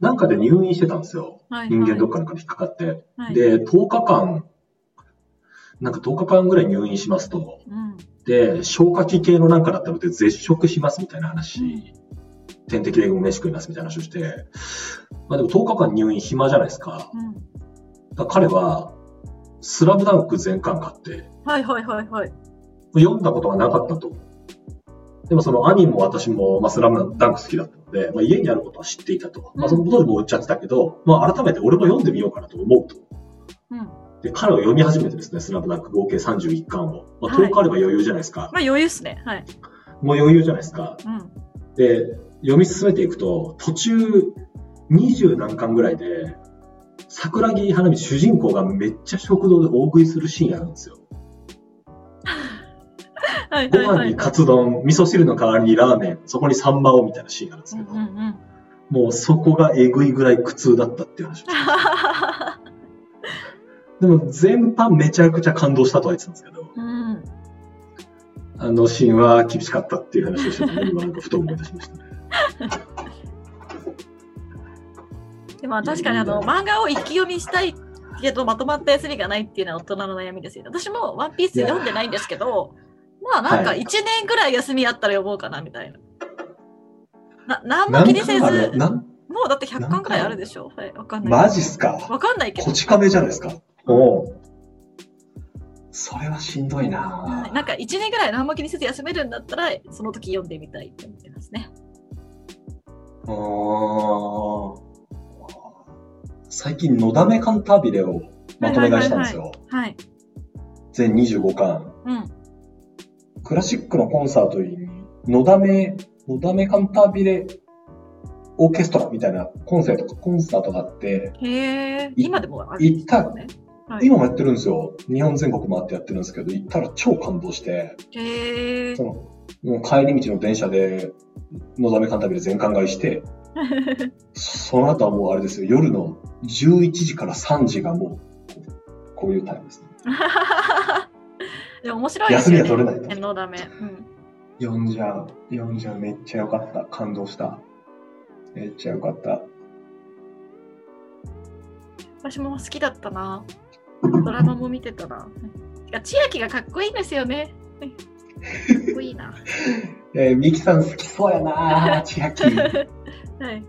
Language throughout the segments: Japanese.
なんかで入院してたんですよ。はい人間どっかなんかに引っかかって。はい、で、10日間、なんか10日間ぐらい入院しますと。うん。で、消化器系のなんかだったので絶食しますみたいな話、うん点滴で飯食いますみたいな話をして、まあでも10日間入院暇じゃないですか。うん。だから彼は、スラムダンク全巻買って、はいはいはいはい。読んだことがなかったと。でもその兄も私も、まあ、スラムダンク好きだったので、まあ、家にあることは知っていたと。まあ、その当時も売っちゃってたけど、まあ、改めて俺も読んでみようかなと思うと。うん。で、彼は読み始めてですね、スラムダンク合計31巻を。まあ、はい10日あれば余裕じゃないですか。まあ余裕っすね。はい。もう余裕じゃないですか。うん。で、読み進めていくと、途中、20何巻ぐらいで、桜木花道主人公がめっちゃ食堂で大食いするシーンあるんですよ。ごはいはいはい。飯にカツ丼、味噌汁の代わりにラーメン、そこにサンマをみたいなシーンがあるんですうんけど、うんうん。もうそこがえぐいぐらい苦痛だったっていう話をしてでも全般めちゃくちゃ感動したとは言ってたんですけど、うん。あのシーンは厳しかったっていう話をしてたので、今なんかふと思い出しましたね。でも確かにあの漫画を一気読みしたいけどまとまった休みがないっていうのは大人の悩みですよね。私もワンピース読んでないんですけど、まあなんかはい1年ぐらい休みあったら読もうかなみたいな。な何も気にせず、もうだって100巻ぐらいあるでしょ？はい、わかんない。マジっすか？わかんないけどこ。ち亀じゃないですか？おうそれはしんどいなはいなんか1年ぐらい何も気にせず休めるんだったら、その時読んでみたいって思ってますね。あー最近、のだめカンタービレをまとめ買いしたんですよ。はい。全25巻。うん。クラシックのコンサートに、のだめ、のだめカンタービレオーケストラみたいなコンサート、コンサートがあって、へ今でもある行ったね。はい、今もやってるんですよ。日本全国回ってやってるんですけど、行ったら超感動して、へえそ。の、もう帰り道の電車で、のだめカンタービレ全巻買いして、その後はもうあれですよ、夜の11時から3時がもう、こういうタイムですね。でも面白いですよね。休みが取れないとのだめ。うん。読んじゃう、読んじゃう、めっちゃよかった。感動した。めっちゃよかった。私も好きだったな。ドラマも見てたな。千秋がかっこいいんですよね。かっこいいな。えー、ミキさん好きそうやな千秋。か はい。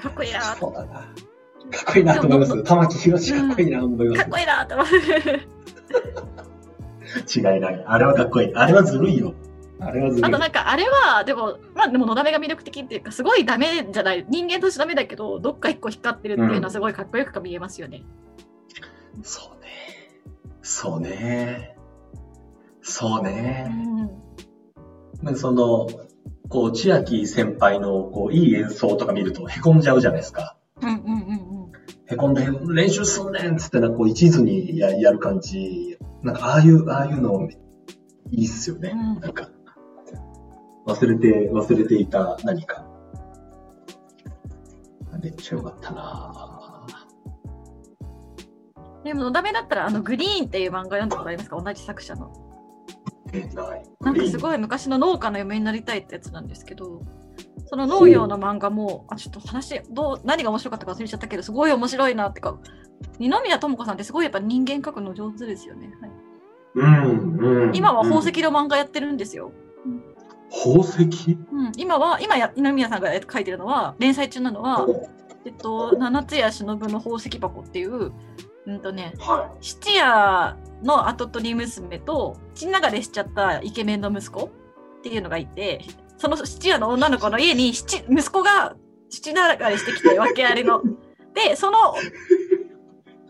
かっこいいなそうだな。かっこいいなと思います。玉木宏かっこいいなと思いますかっ。こいいなって思う。違いない。あれはかっこいい。あれはずるいよ。あれはずるいあと。なんかあれはでもまあでものだめが魅力的っていうかすごいダメじゃない人間としてダメだけどどっか一個光ってるっていうのはすごいかっこよく見えますよね。そうね。そうね。そううね。ん。なんかその、こう、千秋先輩の、こう、いい演奏とか見ると、へこんじゃうじゃないですか。うんうんうんうん。へこんで、練習すんねんっつって、なんかこう、一途にややる感じ。なんか、ああいう、ああいうの、いいっすよね。うんなんか、忘れて、忘れていた何か。めっちゃよかったなでものだめだったらあのグリーンっていう漫画読んだことありますか？同じ作者の。なんかすごい昔の農家の嫁になりたいってやつなんですけど、その農業の漫画も、あちょっと話どう、何が面白かったか忘れちゃったけど、すごい面白いなってか、二宮智子さんってすごいやっぱ人間描くの上手ですよね。はいうん、うん。今は宝うん石の漫画やってるんですよ。宝石？うん、今は、今や二宮さんが書いてるのは、連載中なのは、えっと、七つ屋忍の宝石箱っていう、うんとね、は質屋の跡取り娘と血流れしちゃったイケメンの息子っていうのがいてその質屋の女の子の家に七息子が血流れしてきて訳ありの。でそのい。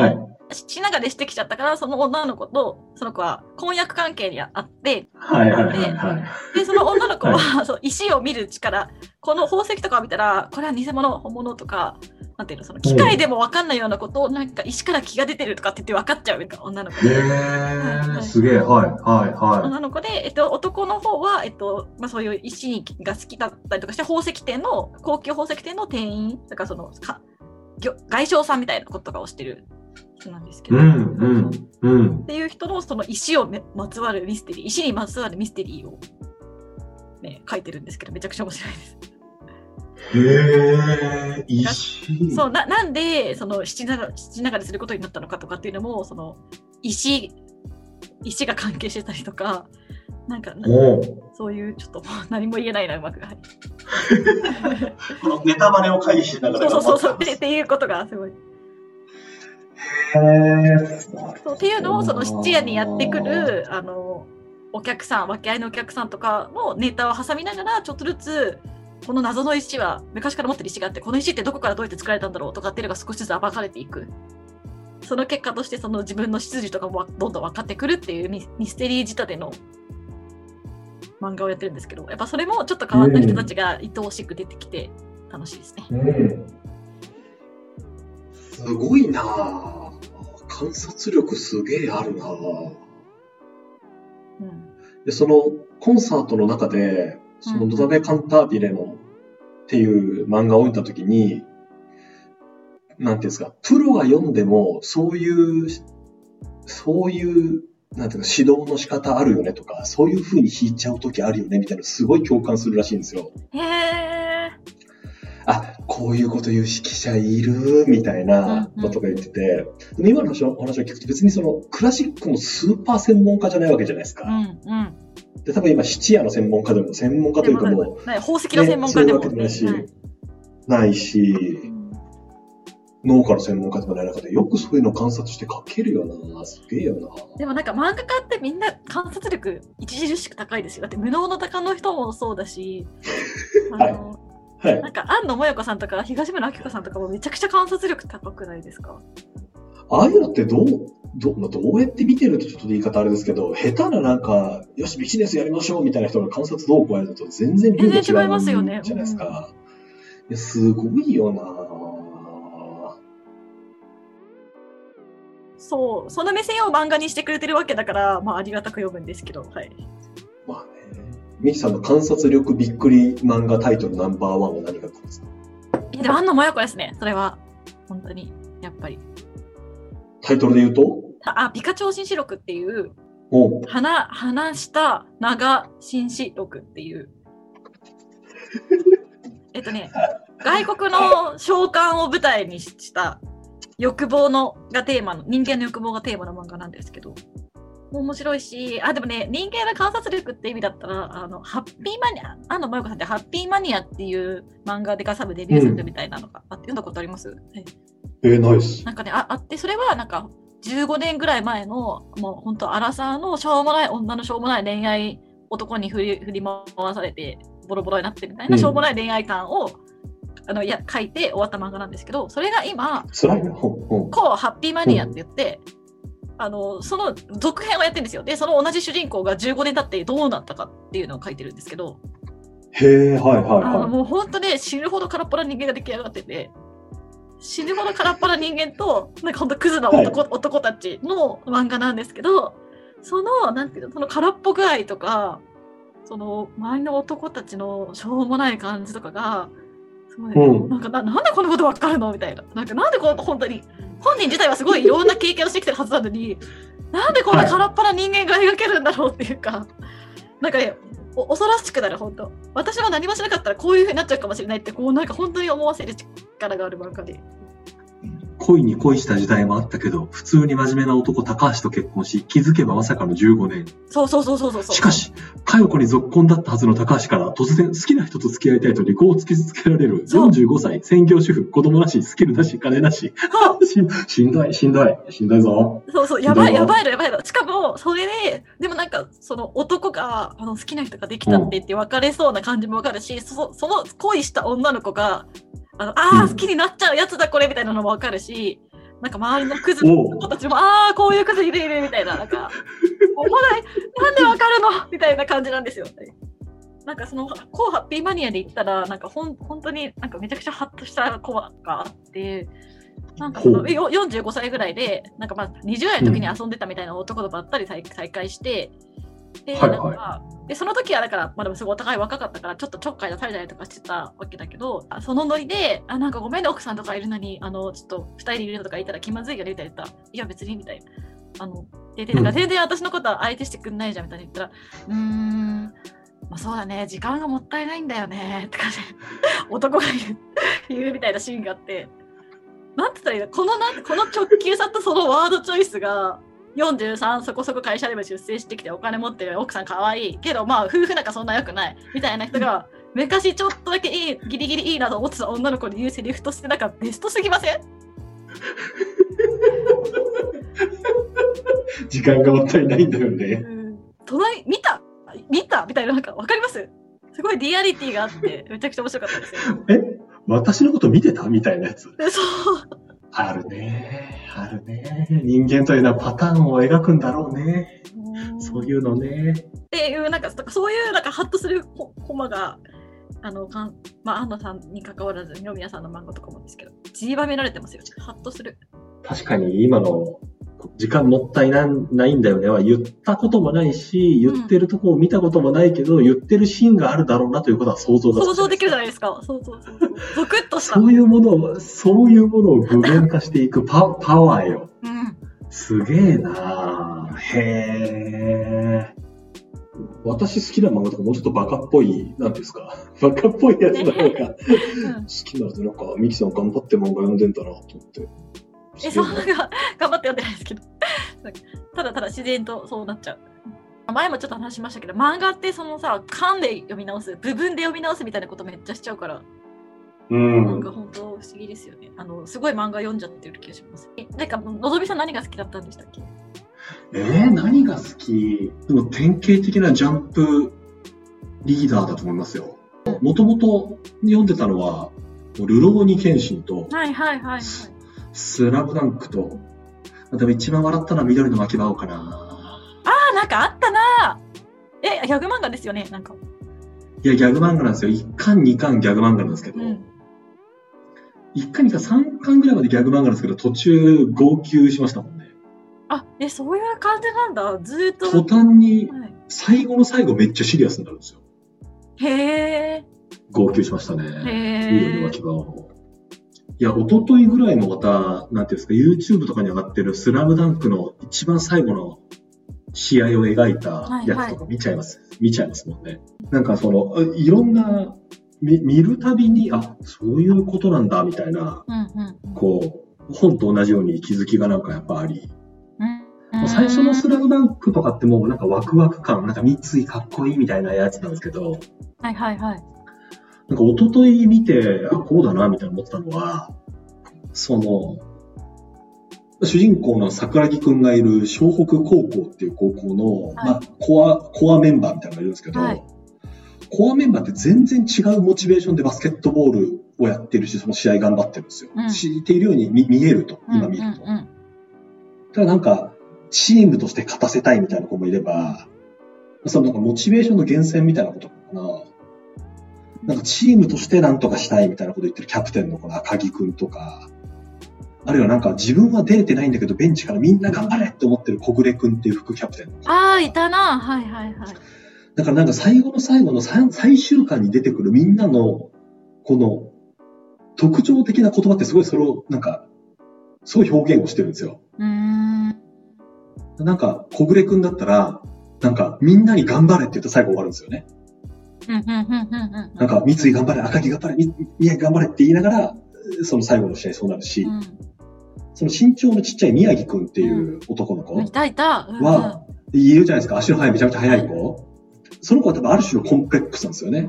はい。血流れしてきちゃったからその女の子とその子は婚約関係にあってはいはいはいはい。でその女の子は、そう石を見る力この宝石とかを見たらこれは偽物本物とかなんていうのその機械でも分かんないようなことをなんか石から気が出てるとかって言って分かっちゃう女の子へで。ー、すげえ、はいはいは女の子で、えっと、男の方は、えっとまあ、そういう石が好きだったりとかして宝石店の高級宝石店の店員だからそのか業外商さんみたいなこととかをしてる人なんですけど、うんうん。ていう人のその石をめまつわるミステリー石にまつわるミステリーを、ね、書いてるんですけどめちゃくちゃ面白いです。へえ、石。そうななんでその七流れすることになったのかとかっていうのもその石石が関係してたりとかなんかなおうそういうちょっともう何も言えないなうまくはい このネタバレを回避しながらそうそうそうっていうことがすごいへそうっていうのをその質屋にやってくるあのお客さん訳あいのお客さんとかのネタを挟みながらちょっとずつこの謎の石は昔から持ってる石があってこの石ってどこからどうやって作られたんだろうとかっていうのが少しずつ暴かれていく。その結果としてその自分の出自とかもどんどん分かってくるっていうミミステリー仕立ての漫画をやってるんですけどやっぱそれもちょっと変わった人たちが愛おしく出てきて楽しいですね。うんすごいな。ぁ観察力すげえあるな。ぁうん。で、そのコンサートの中で、そのうんのだめカンタービレのっていう漫画を見たときに、なんていうんですか、プロが読んでも、そういう、そういう、なんていうか、指導の仕方あるよねとか、そういう風に弾いちゃうときあるよねみたいな、すごい共感するらしいんですよ。へえあ、こういうこと言う指揮者いる、みたいなことが言ってて、でも今の話を聞くと別にそのクラシックのスーパー専門家じゃないわけじゃないですか。うんうん。で、多分今質屋の専門家でも専門家というかもう、ね宝石の専門家でも、ねそういうわけでもないし、はいないしう、ん農家の専門家でもない中で、よくそういうの観察して書けるよな。すげえよな。でもなんか漫画家ってみんな観察力著しく高いですよ。だって無能の鷹の人もそうだし、あの、はい。なんか安野萌子さんとか東村明子さんとかもめちゃくちゃ観察力高くないですか？ああいうのってどう、どまあどうやって見てるとちょっと言い方あれですけど、下手ななんか、よし、ビジネスやりましょうみたいな人が観察どうこうやると全然流が違うじ全然違いますよねゃないですか。いや、すごいよなそう、その目線を漫画にしてくれてるわけだから、まあありがたく読むんですけど、はい。ミキさんの観察力びっくり漫画タイトルナンバーワンは何が来るんですか？いやでも安野萌子ですね、それは。本当に、やっぱり。タイトルで言うと？あ、美化超新四録っていう、おう花、花下長新四録っていう。えっとね、外国の召喚を舞台にした欲望のがテーマの、人間の欲望がテーマの漫画なんですけど、面白いし、あ、でもね、人間の観察力って意味だったら、あの、ハッピーマニア、あの、まゆこさんってハッピーマニアっていう漫画でガサブデビューするみたいなのがあって、読んだことあります、はいえー、ナイス。なんかね、ああって、それはなんか、15年ぐらい前の、もう本当、アラサーのしょうもない、女のしょうもない恋愛男に振り振り回されて、ボロボロになってるみたいな、うん。しょうもない恋愛観を、あの、いや、書いて終わった漫画なんですけど、それが今、こう、ハッピーマニアって言って、あの、その続編をやってるんですよ。で、その同じ主人公が15年経ってどうなったかっていうのを書いてるんですけど、へえ、はいはいはもう本当ね、死ぬほど空っぽな人間が出来上がってて、死ぬほど空っぽな人間と、なんか本当クズな男,、男たちの漫画なんですけど、その、なんていうの、その空っぽ具合とか、その周りの男たちのしょうもない感じとかが、すごい、うんなんかな、なんでこんなことわかるのみたいな。なんか、なんでこん本当に、本人自体はすごいいろんな経験をしてきてるはずなのに、なんでこんな空っぽな人間が描けるんだろうっていうか、なんかね、お恐ろしくなる、本当。私も何もしなかったらこういうふうになっちゃうかもしれないって、こうなんか本当に思わせる力がある漫画で。い。恋に恋した時代もあったけど、普通に真面目な男高橋と結婚し、気づけばまさかの15年。そうそうそうそうそう。しかし、佳代子に続婚だったはずの高橋から突然好きな人と付き合いたいと離婚を突きつけられるそう45歳、専業主婦、子供なし、スキルなし、金なし。し しんどい、しんどい、しんどいぞ。そうそう、やばい、やばいの、やばいの。しかも、それで、でもなんか、その男が、あの、好きな人ができたって言って別れそうな感じもわかるし、そその恋した女の子が、あの、あ好きになっちゃうやつだ、これ、みたいなのもわかるし、なんか周りのクズの子たちも、ああ、こういうクズいるいる、みたいな、なんか、おもろい、なんでわかるの？みたいな感じなんですよ。なんかその、こうハッピーマニアで言ったら、なんかほん、本当になんかめちゃくちゃハッとした子があって、なんかそのほう。よ45歳ぐらいで、なんかまあ20代の時に遊んでたみたいな男とばったり再再会して、で、はいはい。なんか、で、その時はだから、まあでもすごいお互い若かったから、ちょっとちょっかい出されたりとかしてたわけだけど、あそのノリで、あ、なんかごめんね、奥さんとかいるのに、あの、ちょっと二人でいるのとかいたら気まずいよね、みたいないや別に、みたいな。あの、で、で、なんか全然私のことは相手してくんないじゃん、みたいな。言ったら、うーん、まあ、そうだね、時間がもったいないんだよね、って感じで、男が言う言うみたいなシーンがあって、なんて言ったらいいの？このなんこの直球さとそのワードチョイスが、43そこそこ会社でも出世してきてお金持ってる奥さん可愛いけどまあ夫婦仲そんな良くないみたいな人が昔ちょっとだけいいギリギリいいなと思ってた女の子に言うセリフとしてなんかベストすぎません？時間がもったいないんだよね。うん。隣見た？見た？みたいななんかわかります？すごいリアリティがあってめちゃくちゃ面白かったですよ。え？私のこと見てた？みたいなやつ。でそうあるね。あるね。人間というのはパターンを描くんだろうね。そういうのね。っていうなんかそういうなんかハッとするココマがあのかんまあ安野さんに関わらず二宮さんの漫画とかもですけど散りばめられてますよハッとする確かに今の時間もったいなないんだよねは言ったこともないし、言ってるとこを見たこともないけど、言ってるシーンがあるだろうなということは想像がつ想像できるじゃないですかそうそうそうゾクッとしたそういうものを、そういうものを具現化していくパパワーよ。うんすげえなぁ。へえ。私好きな漫画とかもうちょっとバカっぽい、なんですか。バカっぽいやつの方が好うんきなので、なんか、ミキさん頑張って漫画読んでんだなと思って。えそうが頑張って読んでないですけど ただただ自然とそうなっちゃう前もちょっと話しましたけど漫画ってそのさ巻で読み直す部分で読み直すみたいなことめっちゃしちゃうからうなんん。か本当不思議ですよね。あの、すごい漫画読んじゃってる気がします。え、なんか、のぞみさん何が好きだったんでしたっけ？えー、何が好き？でも典型的なジャンプリーダーだと思いますよ。もともと読んでたのは、ルローニケンシンと、はいはいはい、はい。スラムダンクと、でも一番笑ったのは緑の巻き場かな。あ、なんかあったなえ、ギャグ漫画ですよね、なんか。いや、ギャグ漫画なんですよ。1巻、2巻ギャグ漫画なんですけど、うん。1巻、2巻、3巻ぐらいまでギャグ漫画なんですけど、途中号泣しましたもんね。あ、え、そういう感じなんだ。ずーっと。途端に、はい最後の最後めっちゃシリアスになるんですよ。へえ。号泣しましたね。へえ緑の巻。き場を。いや、一昨日ぐらいもまた、なんていうんですか、YouTube とかに上がってるスラムダンクの一番最後の試合を描いたやつとか見ちゃいます。見ちゃいますもんね。なんかその、いろんな、見見るたびに、あ、そういうことなんだ、みたいな、うんうんうん。こう、本と同じように気づきがなんかやっぱあり、うん最初のスラムダンクとかってもうなんかワクワク感、なんか三井かっこいいみたいなやつなんですけど、はいはいはい。なんか一昨日見て、あ、こうだな、みたいな思ってたのは、その、主人公の桜木くんがいる湘北高校っていう高校の、はいまあ、コア、コアメンバーみたいなのがいるんですけど、はいコアメンバーって全然違うモチベーションでバスケットボールをやってるし、その試合頑張ってるんですよ。うん知っているように見見えると、今見ると。うんうんうんただなんか、チームとして勝たせたいみたいな子もいれば、そのなんかモチベーションの源泉みたいなことかな。なんかチームとしてなんとかしたいみたいなこと言ってるキャプテンのこの赤木くんとか、あるいはなんか自分は出れてないんだけどベンチからみんな頑張れって思ってる小暮くんっていう副キャプテン。ああ、いたな。はいはいはい。だからなんか最後の最後の最最終巻に出てくるみんなのこの特徴的な言葉ってすごいそれをなんか、すごい表現をしてるんですよ。うーん。なんか、小暮くんだったら、なんか、みんなに頑張れって言うと最後終わるんですよね。なんか、三井頑張れ、赤木頑張れ、み宮城頑張れって言いながら、その最後の試合そうなるし、うんその身長のちっちゃい宮城くんっていう男の子うん。いたいた。うんうんは、いるじゃないですか、足の速い、めちゃめちゃ速い子。その子は多分ある種のコンプレックスなんですよね。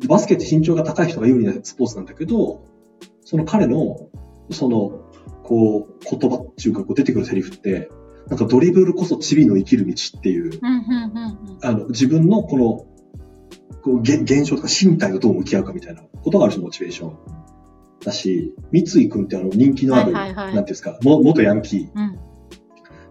でバスケって身長が高い人が有利なスポーツなんだけど、その彼の、その、こう、言葉っていうか、こう出てくるセリフって、なんかドリブルこそチビの生きる道っていう、うんうんうんうんあの、自分のこの、こう現現象とか身体とどう向き合うかみたいなことがある種モチベーションだし、三井くんってあの人気のある、はいはいはいなんていうんですか、も元ヤンキうん。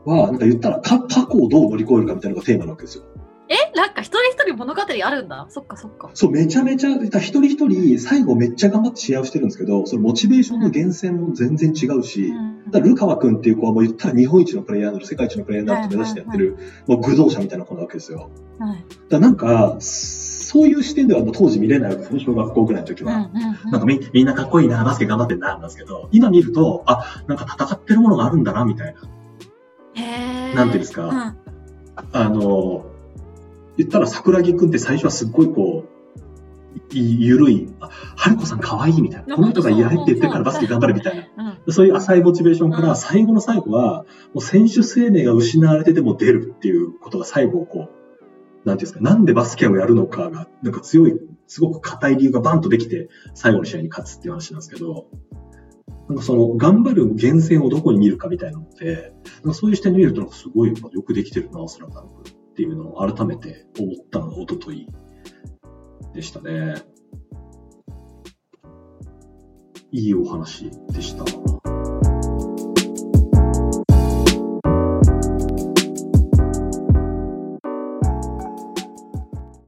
ーは、なんか言ったらか過去をどう乗り越えるかみたいなのがテーマなわけですよ。え、なんか一人一人物語あるんだ。そっかそっか。そう、めちゃめちゃ、一人一人、最後めっちゃ頑張って試合をしてるんですけど、そのモチベーションの源泉も全然違うし、うんだルカワ君っていう子はもう言ったら日本一のプレイヤーになる、世界一のプレイヤーになるって目指してやってる、もう愚道者みたいな子なわけですよ。はい。だなんか、そういう視点ではもう当時見れないわけですね、小学校ぐらいの時は。なんかみみんなかっこいいな、バスケ頑張ってんな、なんですけど、今見ると、あ、なんか戦ってるものがあるんだな、みたいな。なんていうんですかうんあの、言ったら桜木くんって最初はすっごいこう、いゆるい、あ、春子さん可愛いみたいな。この人がやれって言ってるからバスケ頑張るみたいな。うん。そういう浅いモチベーションかうんら、最後の最後は、もう選手生命が失われてでも出るっていうことが最後こう、なんていうんですか、なんでバスケをやるのかが、なんか強い、すごく硬い理由がバンとできて、最後の試合に勝つっていう話なんですけど、なんかその、頑張る源泉をどこに見るかみたいなのって、なんかそういう視点で見ると、なんかすごいよくできてるな、スラムダンクっていうのを改めて思ったのが一昨日でしたね。いいお話でした。